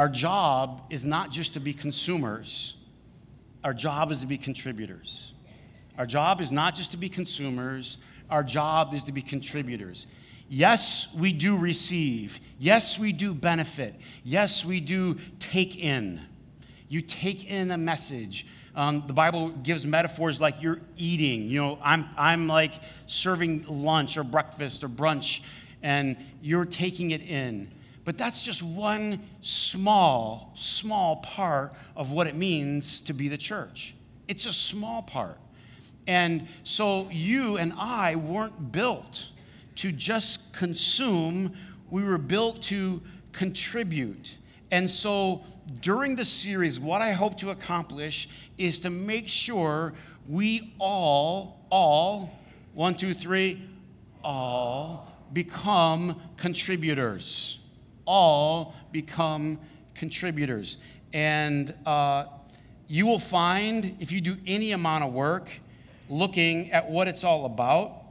our job is not just to be consumers, our job is to be contributors. Our job is not just to be consumers, our job is to be contributors. Yes, we do receive. Yes, we do benefit. Yes, we do take in. You take in a message. Um, the Bible gives metaphors like you're eating. You know, I'm, I'm like serving lunch or breakfast or brunch, and you're taking it in. But that's just one small, small part of what it means to be the church. It's a small part. And so you and I weren't built to just consume, we were built to contribute. And so during the series, what I hope to accomplish is to make sure we all, all, one, two, three, all become contributors. All become contributors. And uh, you will find, if you do any amount of work looking at what it's all about,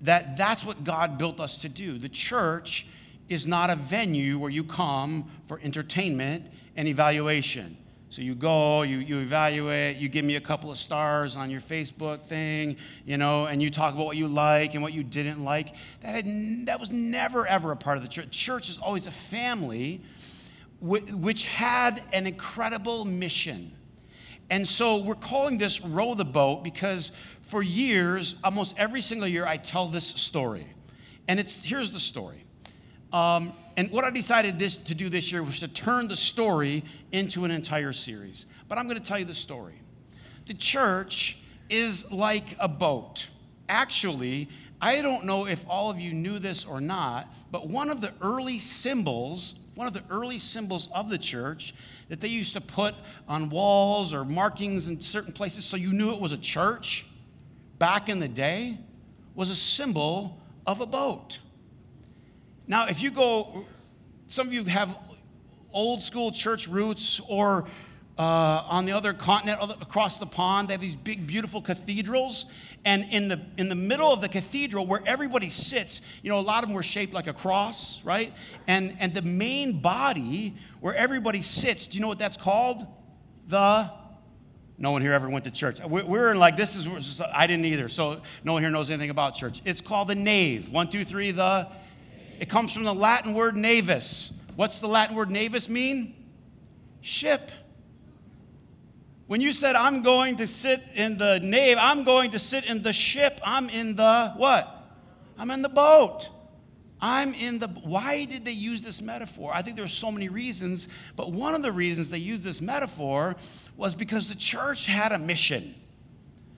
that that's what God built us to do. The church is not a venue where you come for entertainment and evaluation. So you go, you, you evaluate, you give me a couple of stars on your Facebook thing, you know, and you talk about what you like and what you didn't like. That, had, that was never, ever a part of the church. Church is always a family which had an incredible mission. And so we're calling this Row the Boat because for years, almost every single year, I tell this story. And it's here's the story. Um, and what I decided this, to do this year was to turn the story into an entire series. But I'm going to tell you the story. The church is like a boat. Actually, I don't know if all of you knew this or not, but one of the early symbols, one of the early symbols of the church that they used to put on walls or markings in certain places so you knew it was a church back in the day was a symbol of a boat. Now, if you go, some of you have old school church roots, or uh, on the other continent across the pond, they have these big, beautiful cathedrals. And in the, in the middle of the cathedral, where everybody sits, you know, a lot of them were shaped like a cross, right? And, and the main body where everybody sits, do you know what that's called? The no one here ever went to church. We're like, this is, I didn't either. So no one here knows anything about church. It's called the nave. One, two, three, the it comes from the Latin word navis. What's the Latin word navis mean? Ship. When you said, I'm going to sit in the nave, I'm going to sit in the ship, I'm in the what? I'm in the boat. I'm in the. Why did they use this metaphor? I think there's so many reasons, but one of the reasons they used this metaphor was because the church had a mission.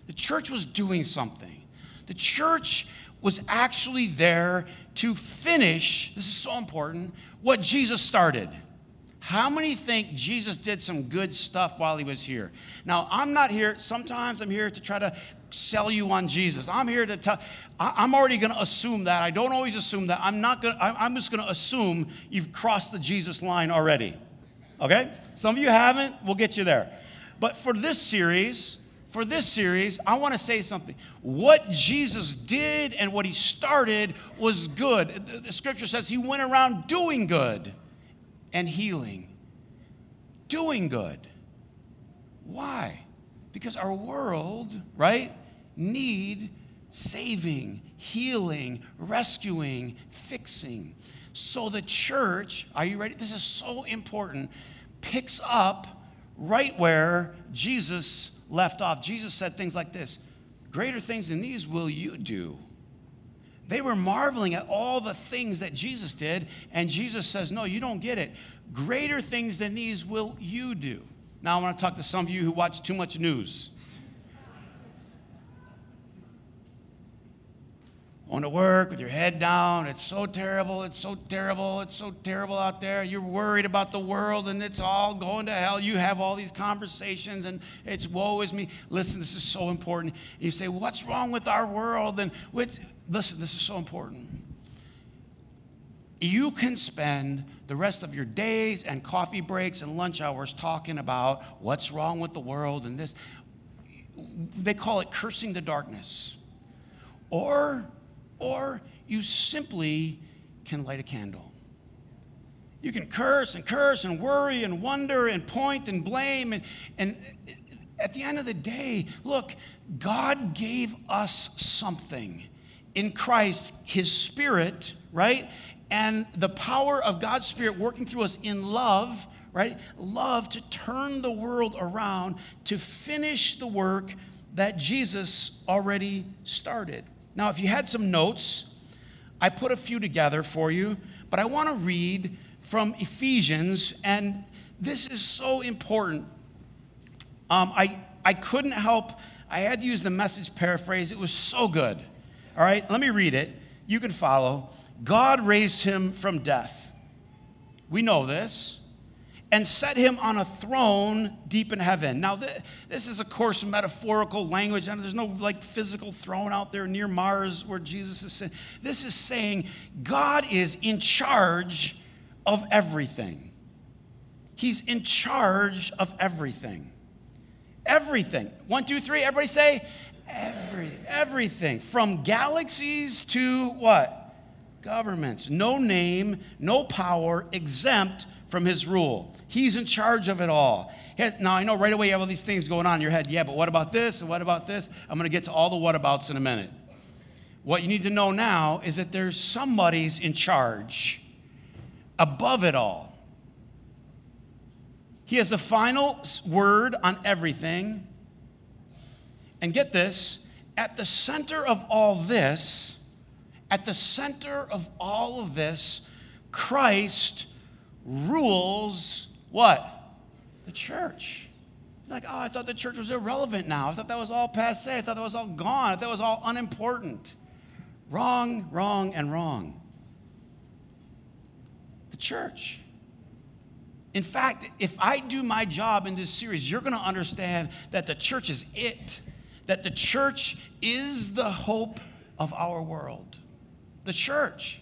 The church was doing something. The church was actually there to finish, this is so important, what Jesus started. How many think Jesus did some good stuff while he was here? Now, I'm not here, sometimes I'm here to try to sell you on Jesus. I'm here to tell, I'm already going to assume that. I don't always assume that. I'm not going to, I'm just going to assume you've crossed the Jesus line already. Okay? Some of you haven't, we'll get you there. But for this series, for this series, I want to say something. What Jesus did and what he started was good. The scripture says he went around doing good and healing. Doing good. Why? Because our world, right, need saving, healing, rescuing, fixing. So the church, are you ready? This is so important, picks up right where Jesus left off, Jesus said things like this Greater things than these will you do. They were marveling at all the things that Jesus did, and Jesus says, No, you don't get it. Greater things than these will you do. Now, I want to talk to some of you who watch too much news. Going to work with your head down. It's so terrible. It's so terrible. It's so terrible out there. You're worried about the world and it's all going to hell. You have all these conversations and it's woe is me. Listen, this is so important. You say, What's wrong with our world? And listen, this is so important. You can spend the rest of your days and coffee breaks and lunch hours talking about what's wrong with the world and this. They call it cursing the darkness. Or or you simply can light a candle You can curse and curse and worry and wonder and point and blame. And, and at the end of the day, look, God gave us something in Christ, His Spirit, right? And the power of God's Spirit working through us in love, right? Love to turn the world around, to finish the work that Jesus already started. Now, if you had some notes, I put a few together for you, but I want to read from Ephesians, and this is so important. Um, I, I couldn't help, I had to use the message paraphrase. It was so good. All right, let me read it. You can follow. God raised him from death. We know this. And set him on a throne deep in heaven. Now, this is, of course, metaphorical language. and there's no like physical throne out there near Mars where Jesus is sitting. This is saying God is in charge of everything. He's in charge of everything. Everything. One, two, three, everybody say every, everything. From galaxies to what? Governments. No name, no power exempt from his rule. He's in charge of it all. Now, I know right away you have all these things going on in your head. Yeah, but what about this? And what about this? I'm going to get to all the whatabouts in a minute. What you need to know now is that there's somebody's in charge above it all. He has the final word on everything. And get this at the center of all this, at the center of all of this, Christ rules what? The church. Like, oh, I thought the church was irrelevant now. I thought that was all passe. I thought that was all gone. I thought it was all unimportant. Wrong, wrong, and wrong. The church. In fact, if I do my job in this series, you're going to understand that the church is it, that the church is the hope of our world. The church.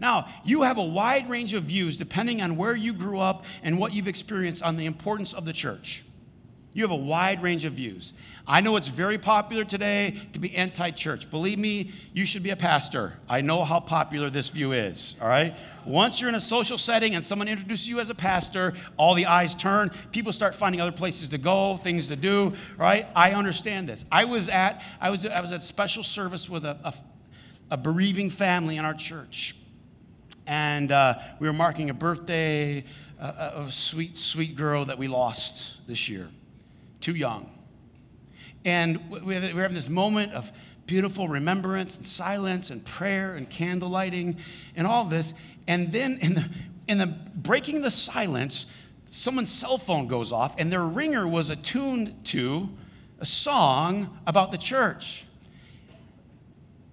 Now, you have a wide range of views depending on where you grew up and what you've experienced on the importance of the church. You have a wide range of views. I know it's very popular today to be anti church. Believe me, you should be a pastor. I know how popular this view is, all right? Once you're in a social setting and someone introduces you as a pastor, all the eyes turn. People start finding other places to go, things to do, right? I understand this. I was at, I was, I was at special service with a, a, a bereaving family in our church and uh, we were marking a birthday uh, of a sweet, sweet girl that we lost this year, too young. And we were having this moment of beautiful remembrance and silence and prayer and candle lighting and all this. And then in the, in the breaking the silence, someone's cell phone goes off, and their ringer was attuned to a song about the church.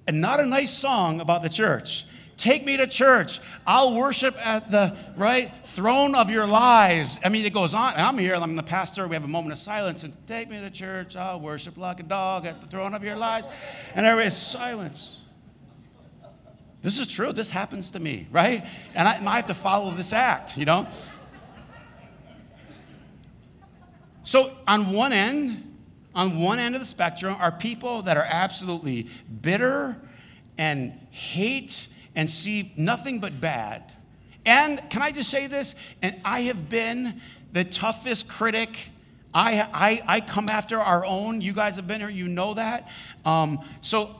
And not a nice song about the church. Take me to church. I'll worship at the right throne of your lies. I mean, it goes on. And I'm here, I'm the pastor. We have a moment of silence and take me to church. I'll worship like a dog at the throne of your lies. And there is silence. This is true. This happens to me, right? And I, I have to follow this act, you know? So, on one end, on one end of the spectrum are people that are absolutely bitter and hate and see nothing but bad. And can I just say this? And I have been the toughest critic. I, I, I come after our own. You guys have been here, you know that. Um, so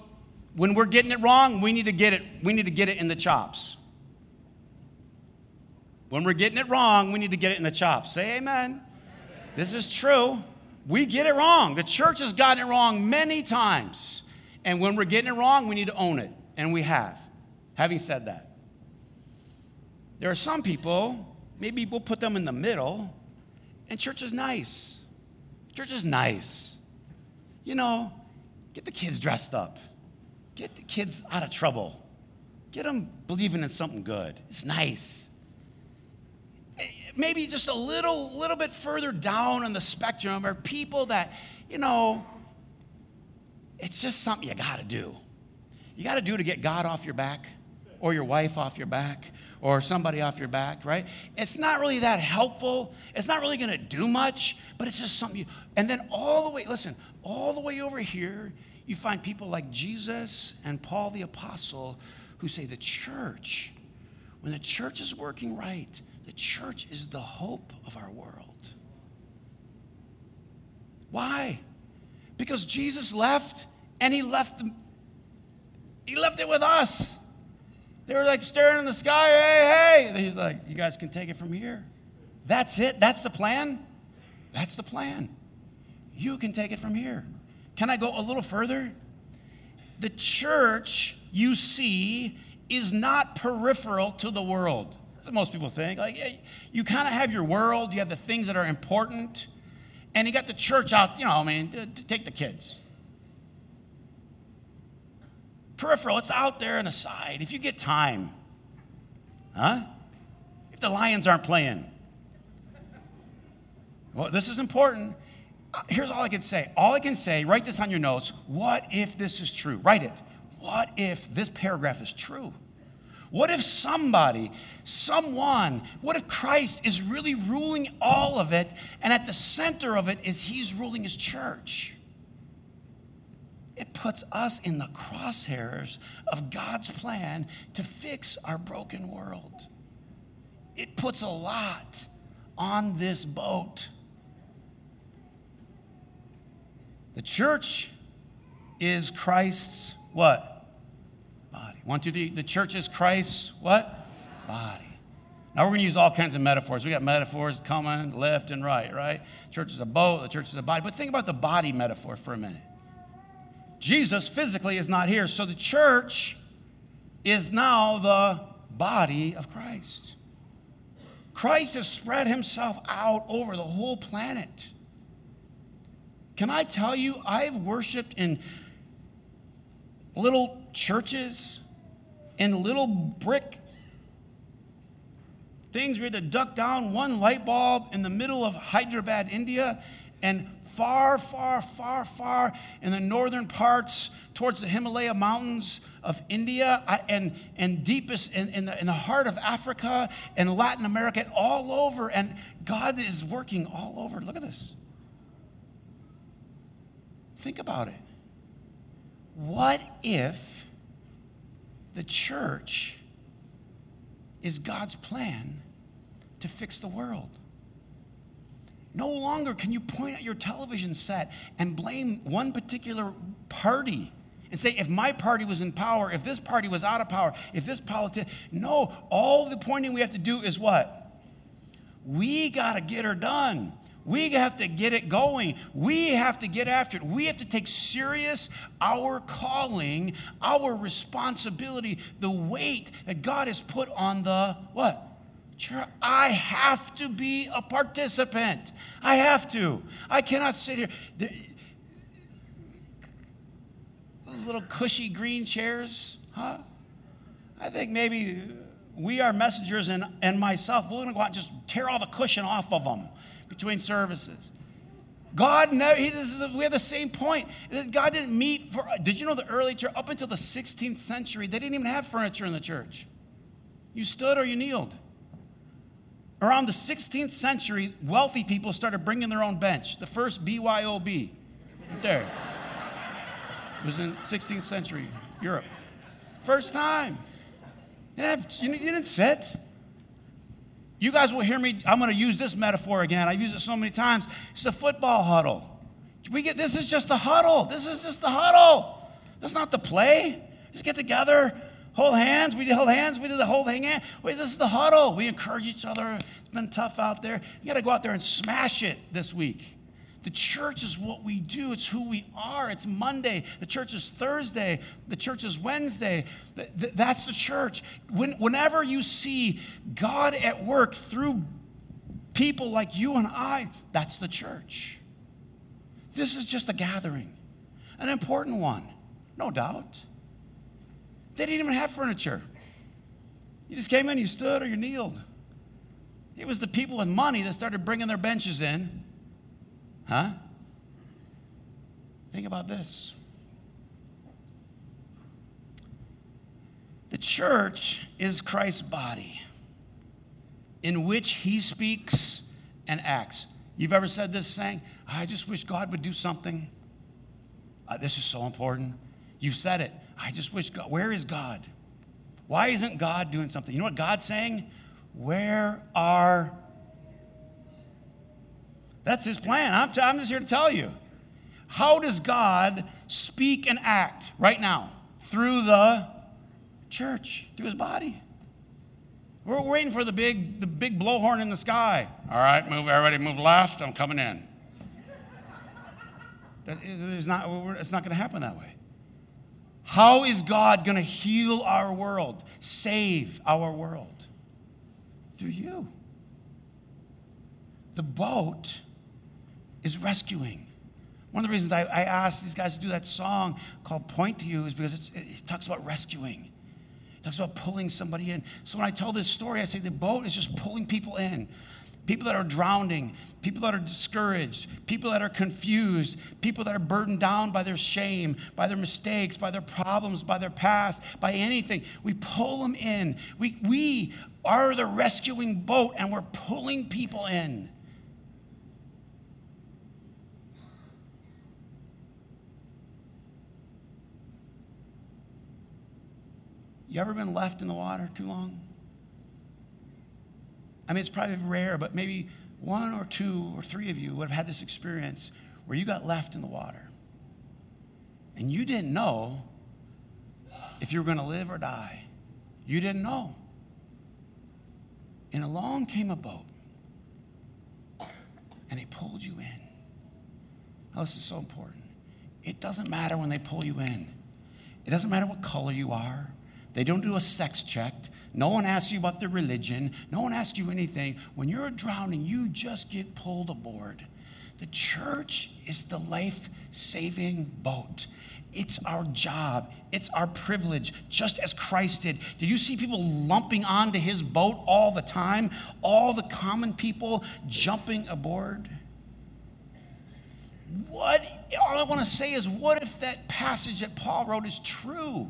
when we're getting it wrong, we need to get it, we need to get it in the chops. When we're getting it wrong, we need to get it in the chops. Say amen. This is true. We get it wrong. The church has gotten it wrong many times. And when we're getting it wrong, we need to own it. And we have. Having said that, there are some people, maybe we'll put them in the middle, and church is nice. Church is nice. You know, get the kids dressed up, get the kids out of trouble, get them believing in something good. It's nice. Maybe just a little, little bit further down on the spectrum are people that, you know, it's just something you got to do. You got to do to get God off your back or your wife off your back or somebody off your back, right? It's not really that helpful. It's not really going to do much, but it's just something you, and then all the way, listen, all the way over here, you find people like Jesus and Paul the apostle who say the church when the church is working right, the church is the hope of our world. Why? Because Jesus left and he left the, he left it with us. They were like staring in the sky, hey, hey. And he's like, you guys can take it from here. That's it. That's the plan. That's the plan. You can take it from here. Can I go a little further? The church you see is not peripheral to the world. That's what most people think. Like, you kind of have your world, you have the things that are important, and you got the church out, you know, I mean, take the kids. Peripheral, it's out there on the side. If you get time, huh? If the Lions aren't playing. Well, this is important. Uh, here's all I can say. All I can say, write this on your notes. What if this is true? Write it. What if this paragraph is true? What if somebody, someone, what if Christ is really ruling all of it, and at the center of it is He's ruling His church? It puts us in the crosshairs of God's plan to fix our broken world. It puts a lot on this boat. The church is Christ's what? Body. One, two, three. The church is Christ's what? Body. Now we're going to use all kinds of metaphors. We got metaphors coming left and right, right? Church is a boat, the church is a body. But think about the body metaphor for a minute. Jesus physically is not here, so the church is now the body of Christ. Christ has spread himself out over the whole planet. Can I tell you, I've worshiped in little churches, in little brick things. We had to duck down one light bulb in the middle of Hyderabad, India, and far, far, far, far in the northern parts towards the Himalaya mountains of India and, and deepest in, in, the, in the heart of Africa and Latin America, and all over. And God is working all over. Look at this. Think about it. What if the church is God's plan to fix the world? No longer can you point at your television set and blame one particular party and say, if my party was in power, if this party was out of power, if this politician. No, all the pointing we have to do is what? We got to get her done. We have to get it going. We have to get after it. We have to take serious our calling, our responsibility, the weight that God has put on the what? Church. I have to be a participant. I have to. I cannot sit here. Those little cushy green chairs, huh? I think maybe we are messengers and, and myself, we're going to go out and just tear all the cushion off of them between services. God never, he, is, we have the same point. God didn't meet for, did you know the early church, up until the 16th century, they didn't even have furniture in the church. You stood or you kneeled. Around the 16th century, wealthy people started bringing their own bench. The first BYOB, right there. It was in 16th century Europe. First time. You didn't, have, you didn't sit. You guys will hear me. I'm going to use this metaphor again. I've used it so many times. It's a football huddle. We get this is just a huddle. This is just the huddle. That's not the play. Just get together, hold hands. We hold hands. We do the whole thing. Eh, wait, this is the huddle. We encourage each other. It's been tough out there. You got to go out there and smash it this week. The church is what we do, it's who we are. It's Monday. The church is Thursday. The church is Wednesday. That's the church. Whenever you see God at work through people like you and I, that's the church. This is just a gathering, an important one, no doubt. They didn't even have furniture. You just came in, you stood, or you kneeled. It was the people with money that started bringing their benches in Huh? Think about this. The church is Christ's body in which he speaks and acts. You've ever said this saying, I just wish God would do something? Uh, this is so important. You've said it. I just wish God, where is God? Why isn't God doing something? You know what God's saying? Where are. That's his plan. I'm, t- I'm just here to tell you. How does God speak and act right now? Through the church, through his body. We're waiting for the big, the big blowhorn in the sky. All right, move, everybody move left. I'm coming in. That not, it's not going to happen that way. How is God going to heal our world, save our world? Through you. The boat is rescuing. One of the reasons I, I asked these guys to do that song called Point to You is because it talks about rescuing. It talks about pulling somebody in. So when I tell this story, I say the boat is just pulling people in. People that are drowning, people that are discouraged, people that are confused, people that are burdened down by their shame, by their mistakes, by their problems, by their past, by anything. We pull them in. We, we are the rescuing boat and we're pulling people in. You ever been left in the water too long? I mean, it's probably rare, but maybe one or two or three of you would have had this experience where you got left in the water and you didn't know if you were going to live or die. You didn't know. And along came a boat and they pulled you in. Now, this is so important. It doesn't matter when they pull you in, it doesn't matter what color you are. They don't do a sex check. No one asks you about their religion. No one asks you anything. When you're drowning, you just get pulled aboard. The church is the life saving boat. It's our job. It's our privilege, just as Christ did. Did you see people lumping onto his boat all the time? All the common people jumping aboard? What, all I want to say is, what if that passage that Paul wrote is true?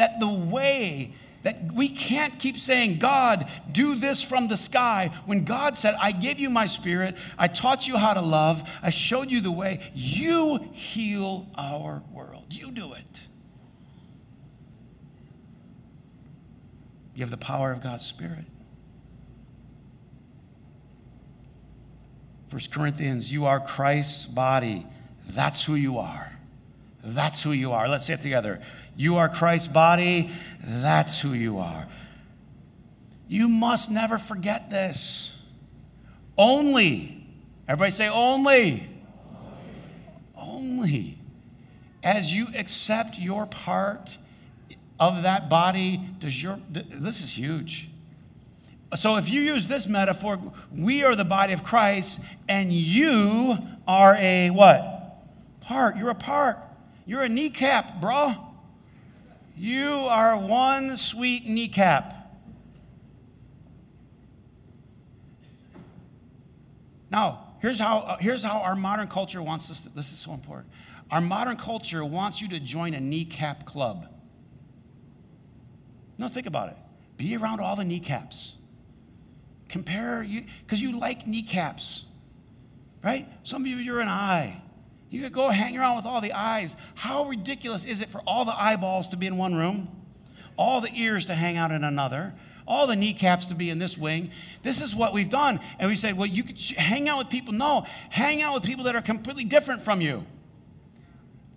that the way that we can't keep saying, God, do this from the sky, when God said, I gave you my spirit, I taught you how to love, I showed you the way. You heal our world. You do it. You have the power of God's spirit. First Corinthians, you are Christ's body. That's who you are. That's who you are. Let's say it together. You are Christ's body. That's who you are. You must never forget this. Only, everybody say only. Only. As you accept your part of that body, does your, this is huge. So if you use this metaphor, we are the body of Christ and you are a what? Part. You're a part. You're a kneecap, bro. You are one sweet kneecap. Now, here's how, uh, here's how our modern culture wants us to, this is so important. Our modern culture wants you to join a kneecap club. No, think about it. Be around all the kneecaps. Compare you, because you like kneecaps, right? Some of you, you're an eye. You could go hang around with all the eyes. How ridiculous is it for all the eyeballs to be in one room, all the ears to hang out in another, all the kneecaps to be in this wing? This is what we've done. And we say, well, you could hang out with people. No, hang out with people that are completely different from you.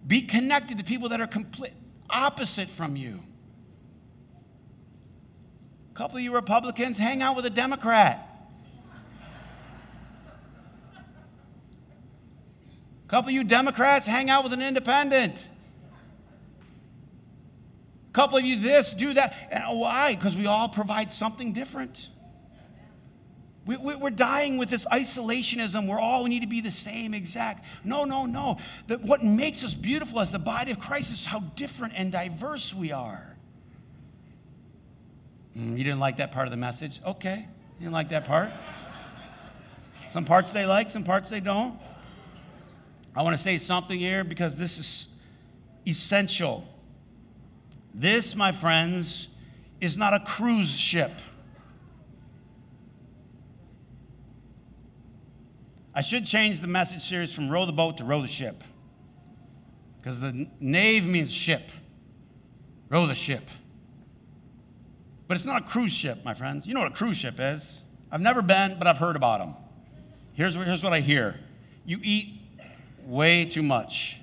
Be connected to people that are complete opposite from you. A couple of you Republicans, hang out with a Democrat. Couple of you Democrats hang out with an independent. A couple of you this, do that. And why? Because we all provide something different. We, we're dying with this isolationism where all we need to be the same exact. No, no, no. The, what makes us beautiful as the body of Christ is how different and diverse we are. Mm, you didn't like that part of the message? Okay. You didn't like that part? Some parts they like, some parts they don't. I want to say something here because this is essential. This, my friends, is not a cruise ship. I should change the message series from row the boat to row the ship. Because the nave means ship. Row the ship. But it's not a cruise ship, my friends. You know what a cruise ship is. I've never been, but I've heard about them. Here's, here's what I hear you eat way too much.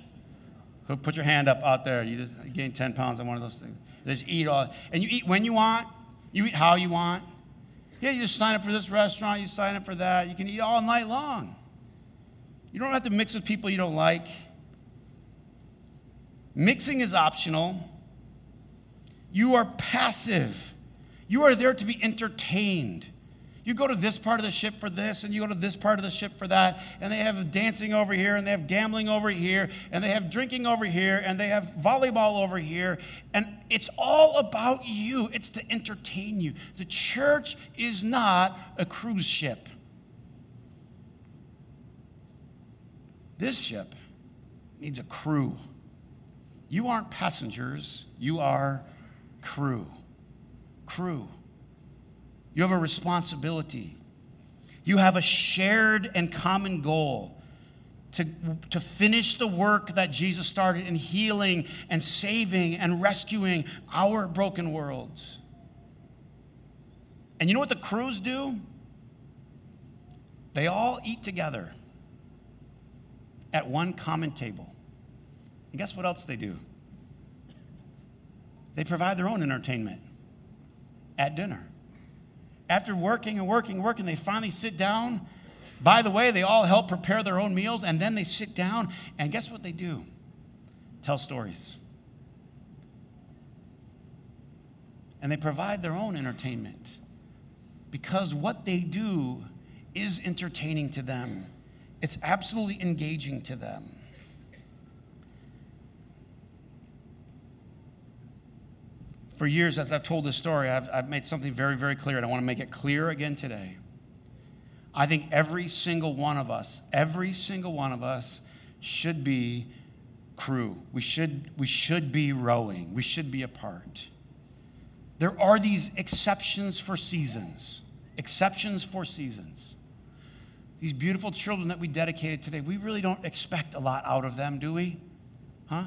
Put your hand up out there. You, just, gain 10 pounds on one of those things. You just eat all, and you eat when you want, you eat how you want. Yeah, you just sign up for this restaurant, you sign up for that. You can eat all night long. You don't have to mix with people you don't like. Mixing is optional. You are passive. You are there to be entertained. You go to this part of the ship for this, and you go to this part of the ship for that, and they have dancing over here, and they have gambling over here, and they have drinking over here, and they have volleyball over here, and it's all about you. It's to entertain you. The church is not a cruise ship. This ship needs a crew. You aren't passengers, you are crew. Crew. You have a responsibility. You have a shared and common goal to, to finish the work that Jesus started in healing and saving and rescuing our broken worlds. And you know what the crews do? They all eat together at one common table. And guess what else they do? They provide their own entertainment at dinner. After working and working and working, they finally sit down. By the way, they all help prepare their own meals, and then they sit down, and guess what they do? Tell stories. And they provide their own entertainment because what they do is entertaining to them, it's absolutely engaging to them. For years, as I've told this story, I've, I've made something very, very clear, and I want to make it clear again today. I think every single one of us, every single one of us should be crew. We should, we should be rowing. We should be a part. There are these exceptions for seasons. Exceptions for seasons. These beautiful children that we dedicated today, we really don't expect a lot out of them, do we? Huh?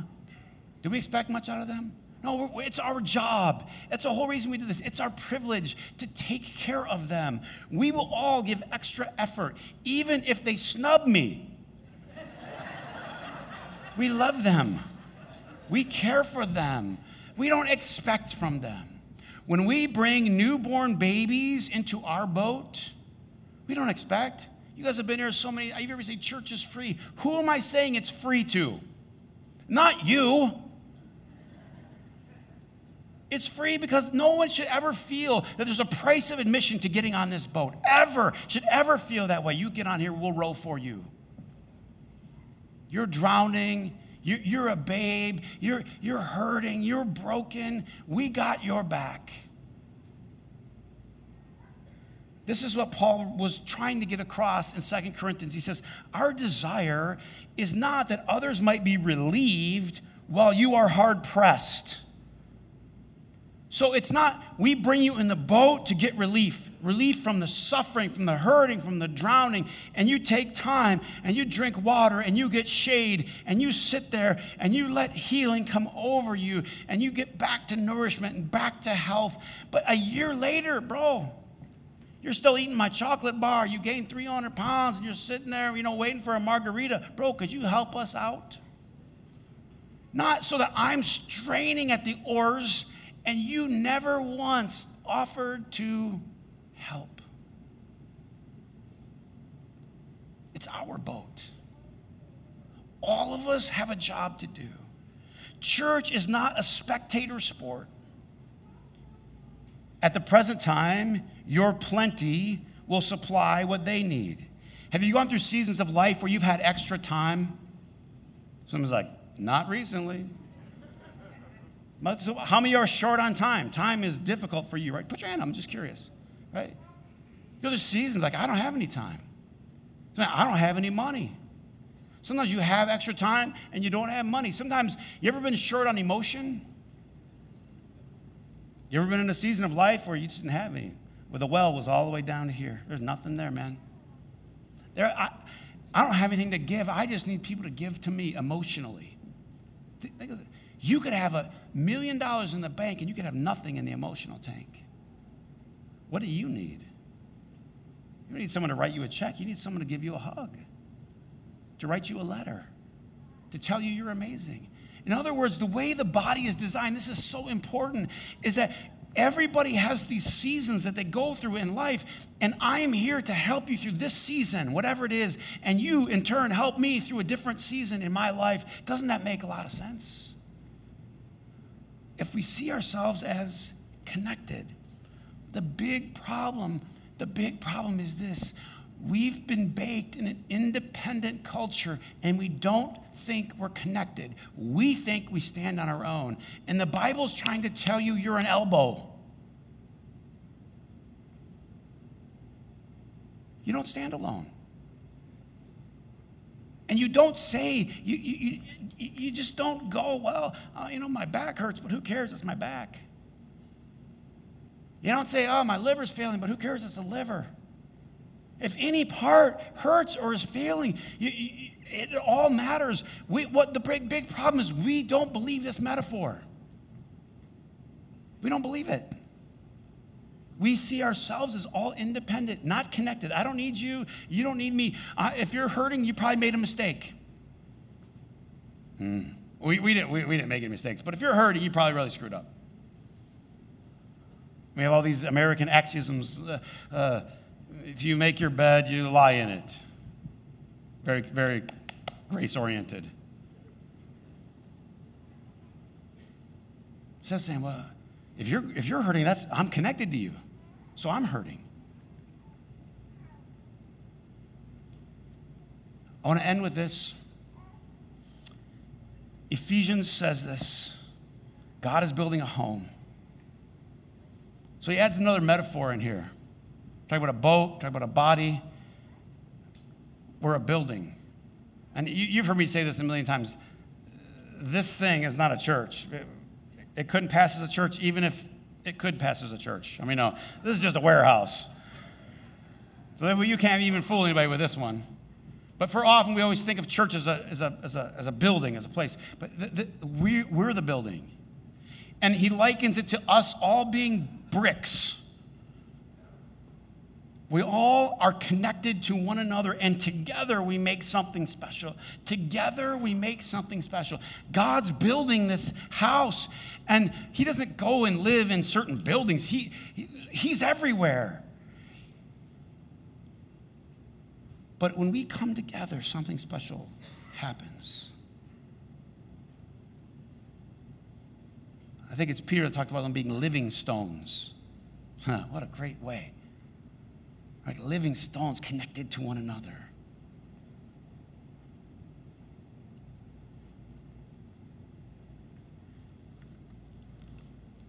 Do we expect much out of them? No, it's our job. That's the whole reason we do this. It's our privilege to take care of them. We will all give extra effort, even if they snub me. we love them, we care for them, we don't expect from them. When we bring newborn babies into our boat, we don't expect. You guys have been here so many. I've ever say church is free. Who am I saying it's free to? Not you. It's free because no one should ever feel that there's a price of admission to getting on this boat. Ever. Should ever feel that way. You get on here, we'll row for you. You're drowning. You're a babe. You're, you're hurting. You're broken. We got your back. This is what Paul was trying to get across in Second Corinthians. He says, Our desire is not that others might be relieved while you are hard pressed so it's not, we bring you in the boat to get relief, relief from the suffering, from the hurting, from the drowning. And you take time and you drink water and you get shade and you sit there and you let healing come over you and you get back to nourishment and back to health. But a year later, bro, you're still eating my chocolate bar. You gained 300 pounds and you're sitting there, you know, waiting for a margarita. Bro, could you help us out? Not so that I'm straining at the oars and you never once offered to help. It's our boat. All of us have a job to do. Church is not a spectator sport. At the present time, your plenty will supply what they need. Have you gone through seasons of life where you've had extra time? Someone's like, not recently. So how many are short on time? Time is difficult for you, right? Put your hand up. I'm just curious, right? You know, there's seasons like I don't have any time. I don't have any money. Sometimes you have extra time and you don't have money. Sometimes you ever been short on emotion? You ever been in a season of life where you just didn't have any? Where the well was all the way down to here. There's nothing there, man. There, I, I don't have anything to give. I just need people to give to me emotionally. Think of it. You could have a million dollars in the bank and you could have nothing in the emotional tank. What do you need? You don't need someone to write you a check. You need someone to give you a hug, to write you a letter, to tell you you're amazing. In other words, the way the body is designed, this is so important, is that everybody has these seasons that they go through in life, and I am here to help you through this season, whatever it is, and you in turn help me through a different season in my life. Doesn't that make a lot of sense? If we see ourselves as connected, the big problem, the big problem is this We've been baked in an independent culture and we don't think we're connected. We think we stand on our own. And the Bible's trying to tell you you're an elbow. You don't stand alone. And you don't say, you, you, you, you just don't go, well, uh, you know, my back hurts, but who cares? It's my back. You don't say, oh, my liver's failing, but who cares? It's the liver. If any part hurts or is failing, you, you, it all matters. We, what the big, big problem is, we don't believe this metaphor. We don't believe it. We see ourselves as all independent, not connected. I don't need you. You don't need me. Uh, if you're hurting, you probably made a mistake. Hmm. We, we, didn't, we, we didn't make any mistakes, but if you're hurting, you probably really screwed up. We have all these American axioms. Uh, uh, if you make your bed, you lie in it. Very, very grace oriented. So saying, well, if you're if you're hurting, that's I'm connected to you. So I'm hurting. I want to end with this. Ephesians says this God is building a home. So he adds another metaphor in here. Talk about a boat, talk about a body. We're a building. And you, have heard me say this a million times. This thing is not a church. It, it couldn't pass as a church, even if it could pass as a church. I mean, no, this is just a warehouse. So you can't even fool anybody with this one. But for often, we always think of church as a, as a, as a, as a building, as a place. But the, the, we, we're the building. And he likens it to us all being bricks we all are connected to one another, and together we make something special. Together we make something special. God's building this house, and He doesn't go and live in certain buildings, he, He's everywhere. But when we come together, something special happens. I think it's Peter that talked about them being living stones. Huh, what a great way like living stones connected to one another.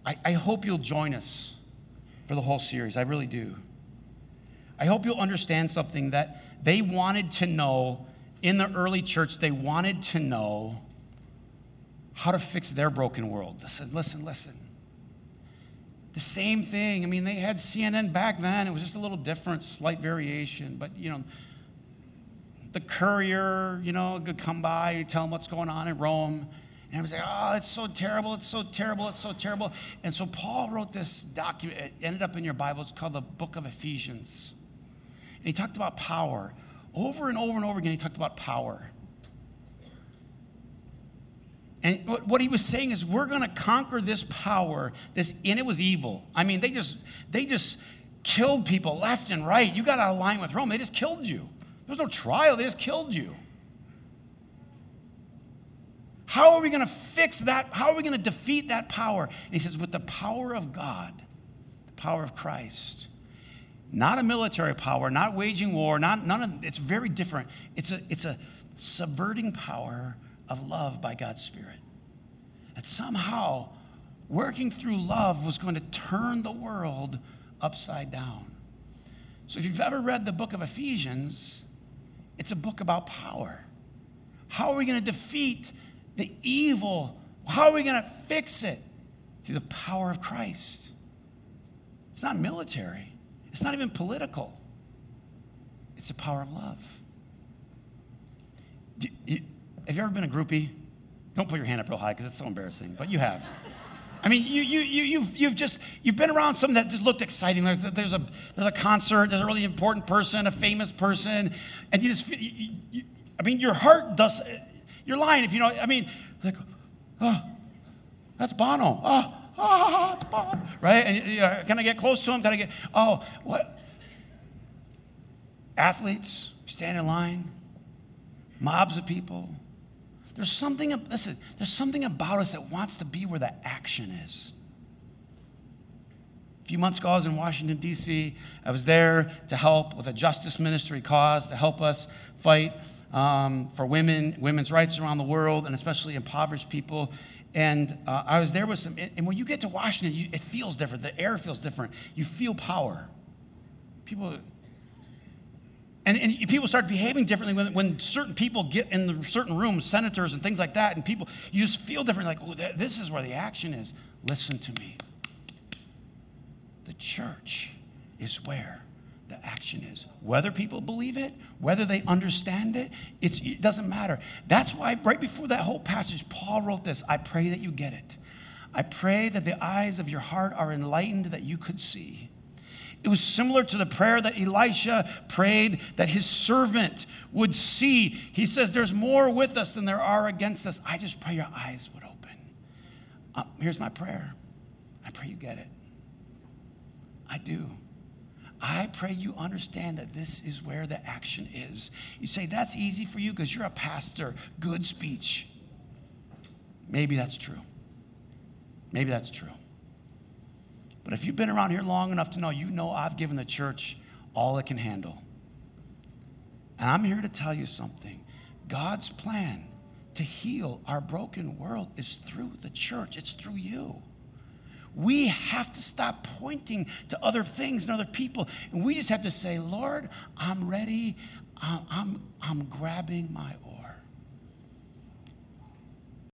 I, I hope you'll join us for the whole series. I really do. I hope you'll understand something that they wanted to know in the early church. They wanted to know how to fix their broken world. Listen, listen, listen the same thing. I mean, they had CNN back then. It was just a little different, slight variation. But, you know, the courier, you know, could come by, and tell them what's going on in Rome. And it was like, oh, it's so terrible, it's so terrible, it's so terrible. And so Paul wrote this document, it ended up in your Bible. It's called the Book of Ephesians. And he talked about power. Over and over and over again, he talked about power. And what he was saying is, we're going to conquer this power. This, and it was evil. I mean, they just, they just killed people left and right. You got out of line with Rome. They just killed you. There was no trial. They just killed you. How are we going to fix that? How are we going to defeat that power? And he says, with the power of God, the power of Christ. Not a military power, not waging war, not none of it's very different. It's a it's a subverting power of love by God's Spirit. That somehow working through love was going to turn the world upside down. So if you've ever read the book of Ephesians, it's a book about power. How are we going to defeat the evil? How are we going to fix it? Through the power of Christ. It's not military, it's not even political, it's the power of love. Have you ever been a groupie? Don't put your hand up real high because it's so embarrassing, but you have. I mean, you, you, you, you've, you've just, you've been around something that just looked exciting. There's there's a, there's a concert, there's a really important person, a famous person, and you just, you, you, I mean, your heart does, you're lying if you know, I mean, like, oh, that's Bono. Oh, oh, oh, oh it's Bono. Right? And you can I get close to him? Can I get, oh, what? Athletes stand in line, mobs of people. There's something, listen, there's something about us that wants to be where the action is. A few months ago, I was in Washington, D.C. I was there to help with a justice ministry cause to help us fight um, for women, women's rights around the world, and especially impoverished people. And uh, I was there with some, and when you get to Washington, you, it feels different. The air feels different. You feel power. People, and, and people start behaving differently when, when certain people get in the certain rooms, senators and things like that, and people, you just feel different, like, oh, this is where the action is. Listen to me. The church is where the action is. Whether people believe it, whether they understand it, it doesn't matter. That's why, right before that whole passage, Paul wrote this I pray that you get it. I pray that the eyes of your heart are enlightened that you could see. It was similar to the prayer that Elisha prayed that his servant would see. He says, There's more with us than there are against us. I just pray your eyes would open. Uh, here's my prayer I pray you get it. I do. I pray you understand that this is where the action is. You say, That's easy for you because you're a pastor. Good speech. Maybe that's true. Maybe that's true. But if you've been around here long enough to know, you know I've given the church all it can handle. And I'm here to tell you something God's plan to heal our broken world is through the church, it's through you. We have to stop pointing to other things and other people. And we just have to say, Lord, I'm ready. I'm, I'm, I'm grabbing my.